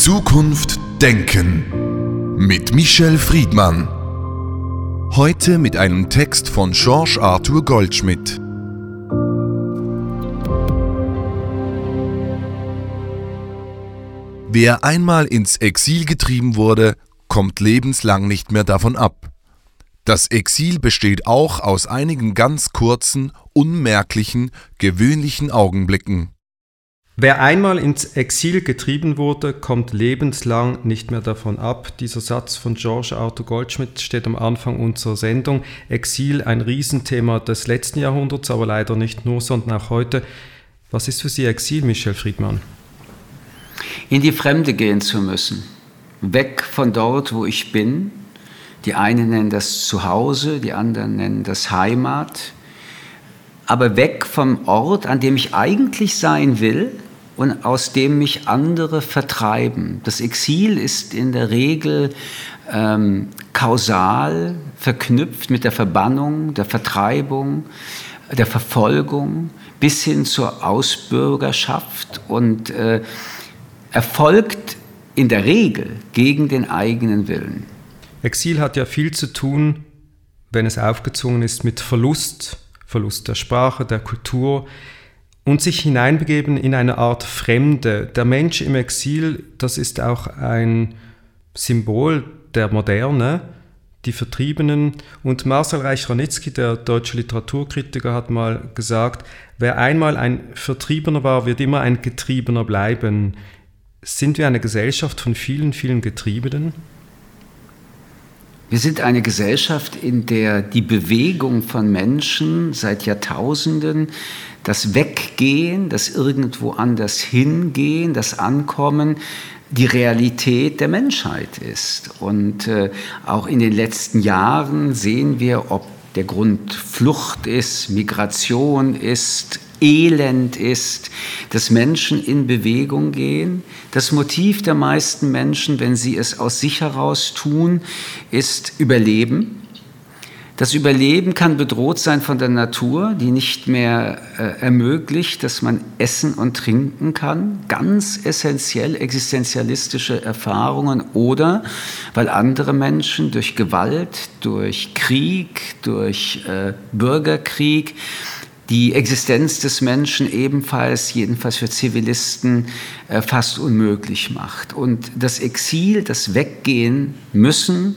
Zukunft denken mit Michel Friedmann. Heute mit einem Text von George Arthur Goldschmidt. Wer einmal ins Exil getrieben wurde, kommt lebenslang nicht mehr davon ab. Das Exil besteht auch aus einigen ganz kurzen, unmerklichen, gewöhnlichen Augenblicken. Wer einmal ins Exil getrieben wurde, kommt lebenslang nicht mehr davon ab. Dieser Satz von George Arthur Goldschmidt steht am Anfang unserer Sendung. Exil, ein Riesenthema des letzten Jahrhunderts, aber leider nicht nur, sondern auch heute. Was ist für Sie Exil, Michel Friedmann? In die Fremde gehen zu müssen. Weg von dort, wo ich bin. Die einen nennen das Zuhause, die anderen nennen das Heimat. Aber weg vom Ort, an dem ich eigentlich sein will, und aus dem mich andere vertreiben. Das Exil ist in der Regel ähm, kausal verknüpft mit der Verbannung, der Vertreibung, der Verfolgung bis hin zur Ausbürgerschaft und äh, erfolgt in der Regel gegen den eigenen Willen. Exil hat ja viel zu tun, wenn es aufgezwungen ist, mit Verlust, Verlust der Sprache, der Kultur, und sich hineinbegeben in eine Art Fremde. Der Mensch im Exil, das ist auch ein Symbol der Moderne, die Vertriebenen. Und Marcel Reich-Ranitzky, der deutsche Literaturkritiker, hat mal gesagt, wer einmal ein Vertriebener war, wird immer ein Getriebener bleiben. Sind wir eine Gesellschaft von vielen, vielen Getriebenen? Wir sind eine Gesellschaft, in der die Bewegung von Menschen seit Jahrtausenden, das Weggehen, das irgendwo anders hingehen, das Ankommen, die Realität der Menschheit ist. Und äh, auch in den letzten Jahren sehen wir, ob der Grund Flucht ist, Migration ist, Elend ist, dass Menschen in Bewegung gehen. Das Motiv der meisten Menschen, wenn sie es aus sich heraus tun, ist Überleben. Das Überleben kann bedroht sein von der Natur, die nicht mehr äh, ermöglicht, dass man essen und trinken kann. Ganz essentiell existenzialistische Erfahrungen oder weil andere Menschen durch Gewalt, durch Krieg, durch äh, Bürgerkrieg die Existenz des Menschen ebenfalls, jedenfalls für Zivilisten, äh, fast unmöglich macht. Und das Exil, das Weggehen müssen,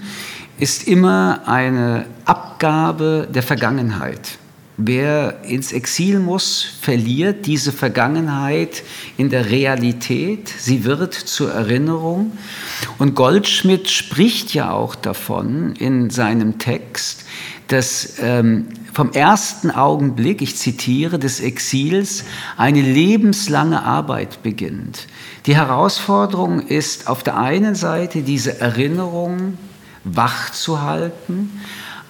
ist immer eine Abgabe der Vergangenheit. Wer ins Exil muss, verliert diese Vergangenheit in der Realität. Sie wird zur Erinnerung. Und Goldschmidt spricht ja auch davon in seinem Text, dass ähm, vom ersten Augenblick, ich zitiere, des Exils eine lebenslange Arbeit beginnt. Die Herausforderung ist auf der einen Seite diese Erinnerung wach zu halten,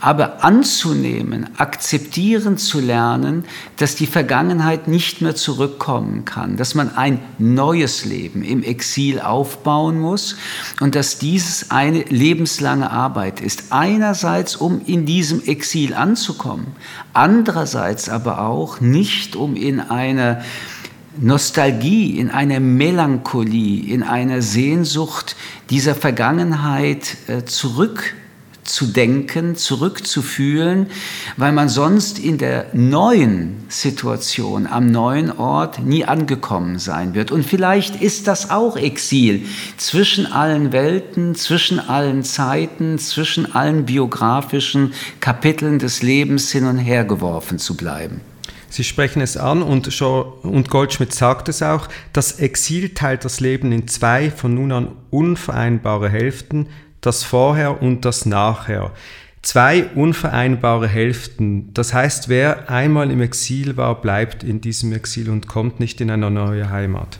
aber anzunehmen, akzeptieren zu lernen, dass die Vergangenheit nicht mehr zurückkommen kann, dass man ein neues Leben im Exil aufbauen muss und dass dieses eine lebenslange Arbeit ist. Einerseits, um in diesem Exil anzukommen, andererseits aber auch nicht, um in einer Nostalgie, in einer Melancholie, in einer Sehnsucht dieser Vergangenheit äh, zurück zu denken, zurückzufühlen, weil man sonst in der neuen Situation, am neuen Ort nie angekommen sein wird. Und vielleicht ist das auch Exil zwischen allen Welten, zwischen allen Zeiten, zwischen allen biografischen Kapiteln des Lebens hin und her geworfen zu bleiben. Sie sprechen es an und, und Goldschmidt sagt es auch, das Exil teilt das Leben in zwei von nun an unvereinbare Hälften, das Vorher und das Nachher. Zwei unvereinbare Hälften. Das heißt, wer einmal im Exil war, bleibt in diesem Exil und kommt nicht in eine neue Heimat.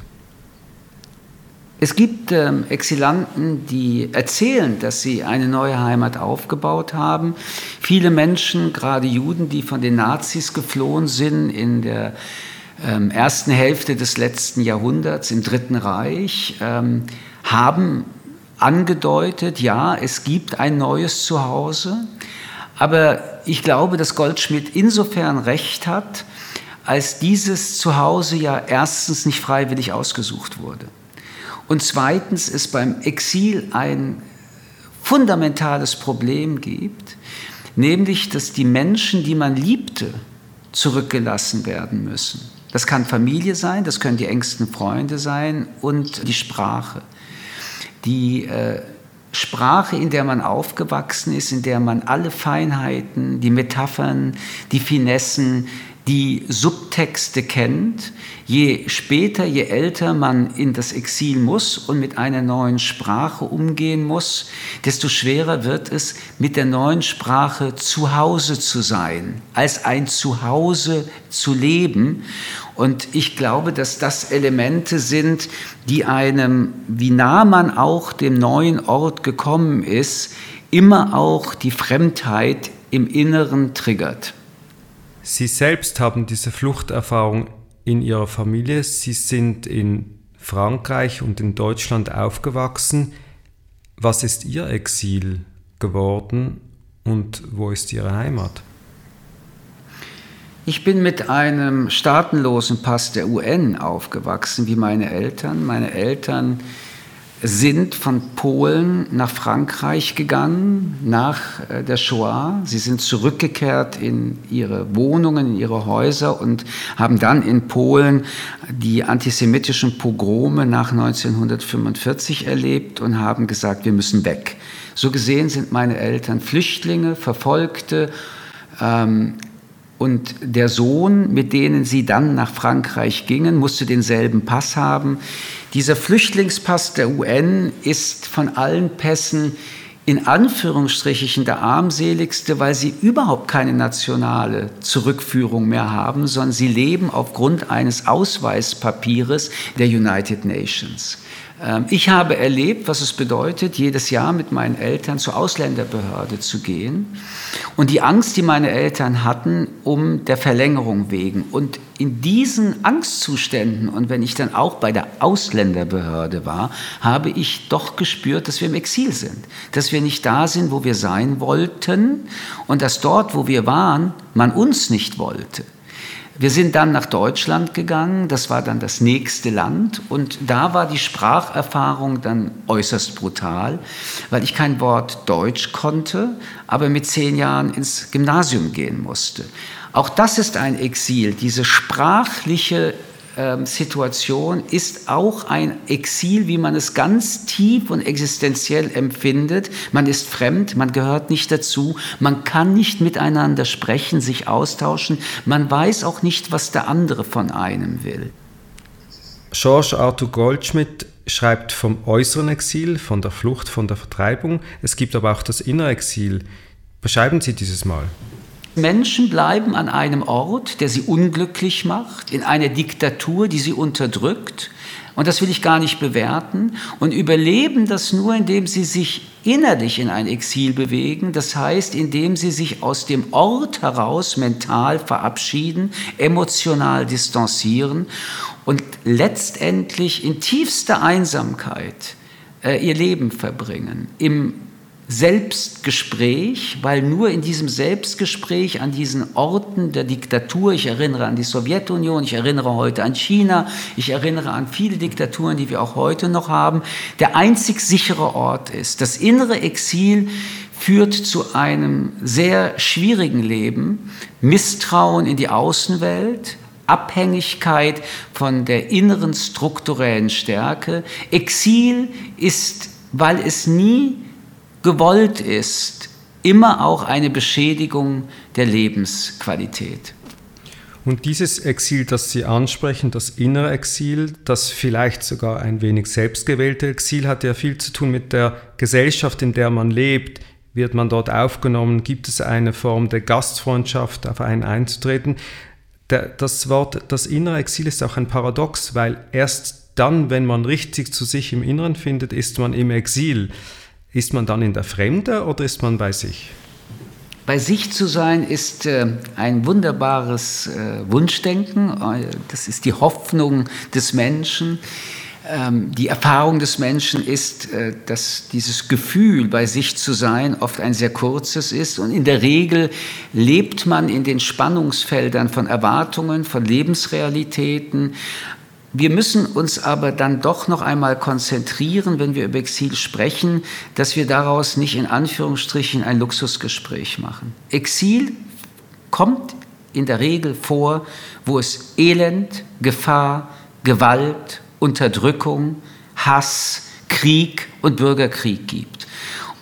Es gibt ähm, Exilanten, die erzählen, dass sie eine neue Heimat aufgebaut haben. Viele Menschen, gerade Juden, die von den Nazis geflohen sind in der ähm, ersten Hälfte des letzten Jahrhunderts im Dritten Reich, ähm, haben angedeutet, ja, es gibt ein neues Zuhause, aber ich glaube, dass Goldschmidt insofern recht hat, als dieses Zuhause ja erstens nicht freiwillig ausgesucht wurde. Und zweitens es beim Exil ein fundamentales Problem gibt, nämlich dass die Menschen, die man liebte, zurückgelassen werden müssen. Das kann Familie sein, das können die engsten Freunde sein und die Sprache. Die äh, Sprache, in der man aufgewachsen ist, in der man alle Feinheiten, die Metaphern, die Finessen, die Subtexte kennt, je später, je älter man in das Exil muss und mit einer neuen Sprache umgehen muss, desto schwerer wird es, mit der neuen Sprache zu Hause zu sein, als ein Zuhause zu leben. Und ich glaube, dass das Elemente sind, die einem, wie nah man auch dem neuen Ort gekommen ist, immer auch die Fremdheit im Inneren triggert. Sie selbst haben diese Fluchterfahrung in Ihrer Familie. Sie sind in Frankreich und in Deutschland aufgewachsen. Was ist Ihr Exil geworden und wo ist Ihre Heimat? Ich bin mit einem staatenlosen Pass der UN aufgewachsen, wie meine Eltern. Meine Eltern sind von Polen nach Frankreich gegangen nach äh, der Shoah. Sie sind zurückgekehrt in ihre Wohnungen, in ihre Häuser und haben dann in Polen die antisemitischen Pogrome nach 1945 erlebt und haben gesagt, wir müssen weg. So gesehen sind meine Eltern Flüchtlinge, Verfolgte, ähm, und der Sohn, mit denen sie dann nach Frankreich gingen, musste denselben Pass haben. Dieser Flüchtlingspass der UN ist von allen Pässen in Anführungsstrichen der armseligste, weil sie überhaupt keine nationale Zurückführung mehr haben, sondern sie leben aufgrund eines Ausweispapiers der United Nations. Ähm, ich habe erlebt, was es bedeutet, jedes Jahr mit meinen Eltern zur Ausländerbehörde zu gehen und die Angst, die meine Eltern hatten, um der Verlängerung wegen. Und in diesen Angstzuständen und wenn ich dann auch bei der Ausländerbehörde war, habe ich doch gespürt, dass wir im Exil sind, dass wir nicht da sind, wo wir sein wollten und dass dort, wo wir waren, man uns nicht wollte. Wir sind dann nach Deutschland gegangen, das war dann das nächste Land. Und da war die Spracherfahrung dann äußerst brutal, weil ich kein Wort Deutsch konnte, aber mit zehn Jahren ins Gymnasium gehen musste. Auch das ist ein Exil, diese sprachliche Situation ist auch ein Exil, wie man es ganz tief und existenziell empfindet. Man ist fremd, man gehört nicht dazu, man kann nicht miteinander sprechen, sich austauschen, man weiß auch nicht, was der andere von einem will. George Arthur Goldschmidt schreibt vom äußeren Exil, von der Flucht, von der Vertreibung. Es gibt aber auch das innere Exil. Beschreiben Sie dieses mal. Menschen bleiben an einem Ort, der sie unglücklich macht, in einer Diktatur, die sie unterdrückt. Und das will ich gar nicht bewerten. Und überleben das nur, indem sie sich innerlich in ein Exil bewegen. Das heißt, indem sie sich aus dem Ort heraus mental verabschieden, emotional distanzieren und letztendlich in tiefster Einsamkeit äh, ihr Leben verbringen. Im Selbstgespräch, weil nur in diesem Selbstgespräch an diesen Orten der Diktatur, ich erinnere an die Sowjetunion, ich erinnere heute an China, ich erinnere an viele Diktaturen, die wir auch heute noch haben, der einzig sichere Ort ist. Das innere Exil führt zu einem sehr schwierigen Leben, Misstrauen in die Außenwelt, Abhängigkeit von der inneren strukturellen Stärke. Exil ist, weil es nie gewollt ist, immer auch eine Beschädigung der Lebensqualität. Und dieses Exil, das Sie ansprechen, das innere Exil, das vielleicht sogar ein wenig selbstgewählte Exil, hat ja viel zu tun mit der Gesellschaft, in der man lebt. Wird man dort aufgenommen? Gibt es eine Form der Gastfreundschaft, auf einen einzutreten? Der, das Wort, das innere Exil ist auch ein Paradox, weil erst dann, wenn man richtig zu sich im Inneren findet, ist man im Exil. Ist man dann in der Fremde oder ist man bei sich? Bei sich zu sein ist äh, ein wunderbares äh, Wunschdenken. Äh, das ist die Hoffnung des Menschen. Ähm, die Erfahrung des Menschen ist, dass dieses Gefühl, bei sich zu sein, oft ein sehr kurzes ist. Und in der Regel lebt man in den Spannungsfeldern von Erwartungen, von Lebensrealitäten, wir müssen uns aber dann doch noch einmal konzentrieren, wenn wir über Exil sprechen, dass wir daraus nicht in Anführungsstrichen ein Luxusgespräch machen. Exil kommt in der Regel vor, wo es Elend, Gefahr, Gewalt, Unterdrückung, Hass, Krieg und Bürgerkrieg gibt.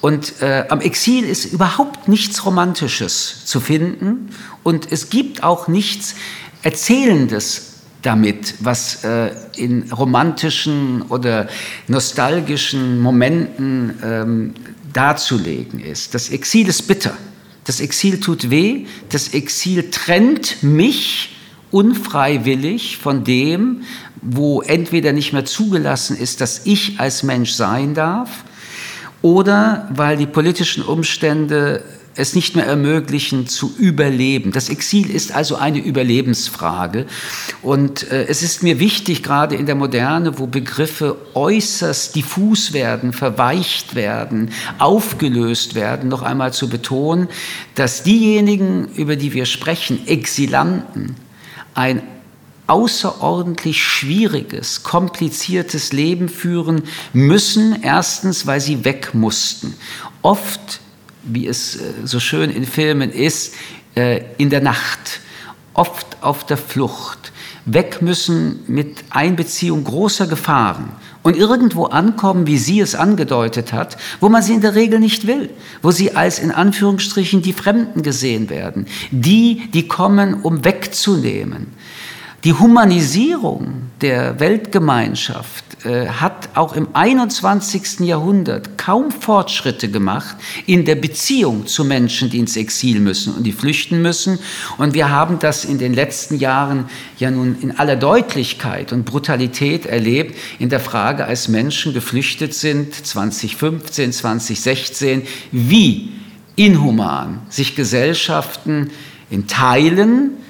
Und äh, am Exil ist überhaupt nichts Romantisches zu finden und es gibt auch nichts Erzählendes damit, was äh, in romantischen oder nostalgischen Momenten ähm, darzulegen ist. Das Exil ist bitter. Das Exil tut weh. Das Exil trennt mich unfreiwillig von dem, wo entweder nicht mehr zugelassen ist, dass ich als Mensch sein darf, oder weil die politischen Umstände es nicht mehr ermöglichen zu überleben. Das Exil ist also eine Überlebensfrage. Und äh, es ist mir wichtig, gerade in der Moderne, wo Begriffe äußerst diffus werden, verweicht werden, aufgelöst werden, noch einmal zu betonen, dass diejenigen, über die wir sprechen, Exilanten, ein außerordentlich schwieriges, kompliziertes Leben führen müssen. Erstens, weil sie weg mussten. Oft wie es äh, so schön in Filmen ist, äh, in der Nacht, oft auf der Flucht, weg müssen mit Einbeziehung großer Gefahren und irgendwo ankommen, wie sie es angedeutet hat, wo man sie in der Regel nicht will, wo sie als in Anführungsstrichen die Fremden gesehen werden, die, die kommen, um wegzunehmen. Die Humanisierung der Weltgemeinschaft äh, hat auch im 21. Jahrhundert kaum Fortschritte gemacht in der Beziehung zu Menschen, die ins Exil müssen und die flüchten müssen. Und wir haben das in den letzten Jahren ja nun in aller Deutlichkeit und Brutalität erlebt in der Frage, als Menschen geflüchtet sind, 2015, 2016, wie inhuman sich Gesellschaften in Teilen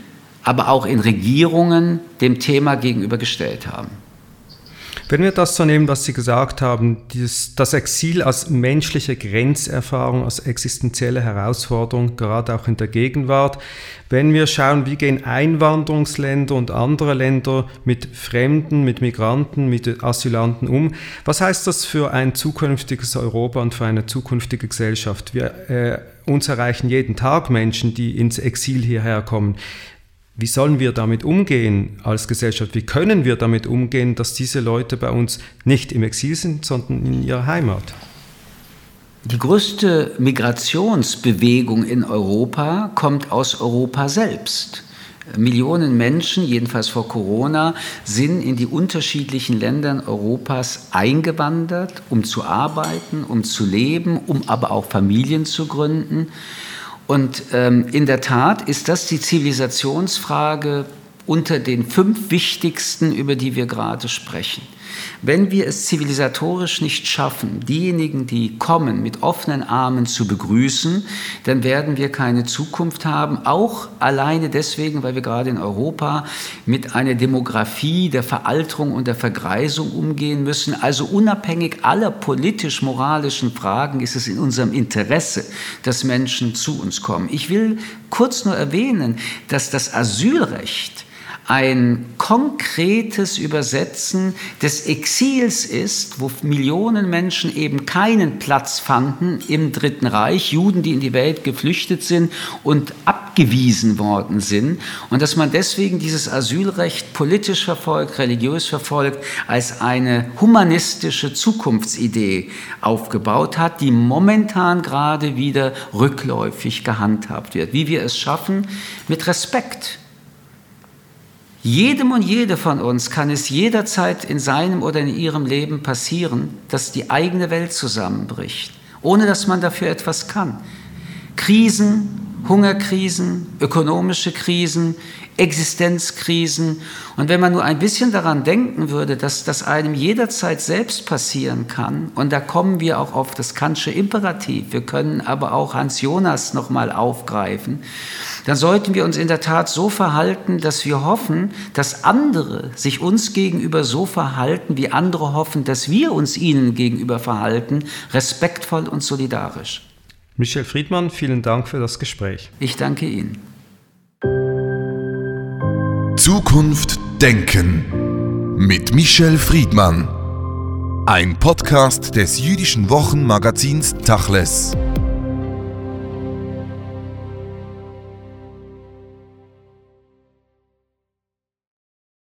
aber auch in Regierungen dem Thema gegenübergestellt haben. Wenn wir das so nehmen, was Sie gesagt haben, dieses, das Exil als menschliche Grenzerfahrung, als existenzielle Herausforderung, gerade auch in der Gegenwart, wenn wir schauen, wie gehen Einwanderungsländer und andere Länder mit Fremden, mit Migranten, mit Asylanten um, was heißt das für ein zukünftiges Europa und für eine zukünftige Gesellschaft? Wir, äh, uns erreichen jeden Tag Menschen, die ins Exil hierher kommen. Wie sollen wir damit umgehen als Gesellschaft? Wie können wir damit umgehen, dass diese Leute bei uns nicht im Exil sind, sondern in ihrer Heimat? Die größte Migrationsbewegung in Europa kommt aus Europa selbst. Millionen Menschen, jedenfalls vor Corona, sind in die unterschiedlichen Ländern Europas eingewandert, um zu arbeiten, um zu leben, um aber auch Familien zu gründen. Und ähm, in der Tat ist das die Zivilisationsfrage unter den fünf wichtigsten, über die wir gerade sprechen. Wenn wir es zivilisatorisch nicht schaffen, diejenigen, die kommen, mit offenen Armen zu begrüßen, dann werden wir keine Zukunft haben, auch alleine deswegen, weil wir gerade in Europa mit einer Demografie der Veralterung und der Vergreisung umgehen müssen. Also unabhängig aller politisch-moralischen Fragen ist es in unserem Interesse, dass Menschen zu uns kommen. Ich will kurz nur erwähnen, dass das Asylrecht ein konkretes Übersetzen des Exils ist, wo Millionen Menschen eben keinen Platz fanden im Dritten Reich, Juden, die in die Welt geflüchtet sind und abgewiesen worden sind und dass man deswegen dieses Asylrecht politisch verfolgt, religiös verfolgt, als eine humanistische Zukunftsidee aufgebaut hat, die momentan gerade wieder rückläufig gehandhabt wird. Wie wir es schaffen, mit Respekt jedem und jede von uns kann es jederzeit in seinem oder in ihrem Leben passieren, dass die eigene Welt zusammenbricht, ohne dass man dafür etwas kann. Krisen, Hungerkrisen, ökonomische Krisen, Existenzkrisen. Und wenn man nur ein bisschen daran denken würde, dass das einem jederzeit selbst passieren kann, und da kommen wir auch auf das Kantsche Imperativ, wir können aber auch Hans Jonas nochmal aufgreifen, dann sollten wir uns in der Tat so verhalten, dass wir hoffen, dass andere sich uns gegenüber so verhalten, wie andere hoffen, dass wir uns ihnen gegenüber verhalten, respektvoll und solidarisch. Michel Friedmann, vielen Dank für das Gespräch. Ich danke Ihnen. Zukunft denken mit Michel Friedmann. Ein Podcast des jüdischen Wochenmagazins Tachles.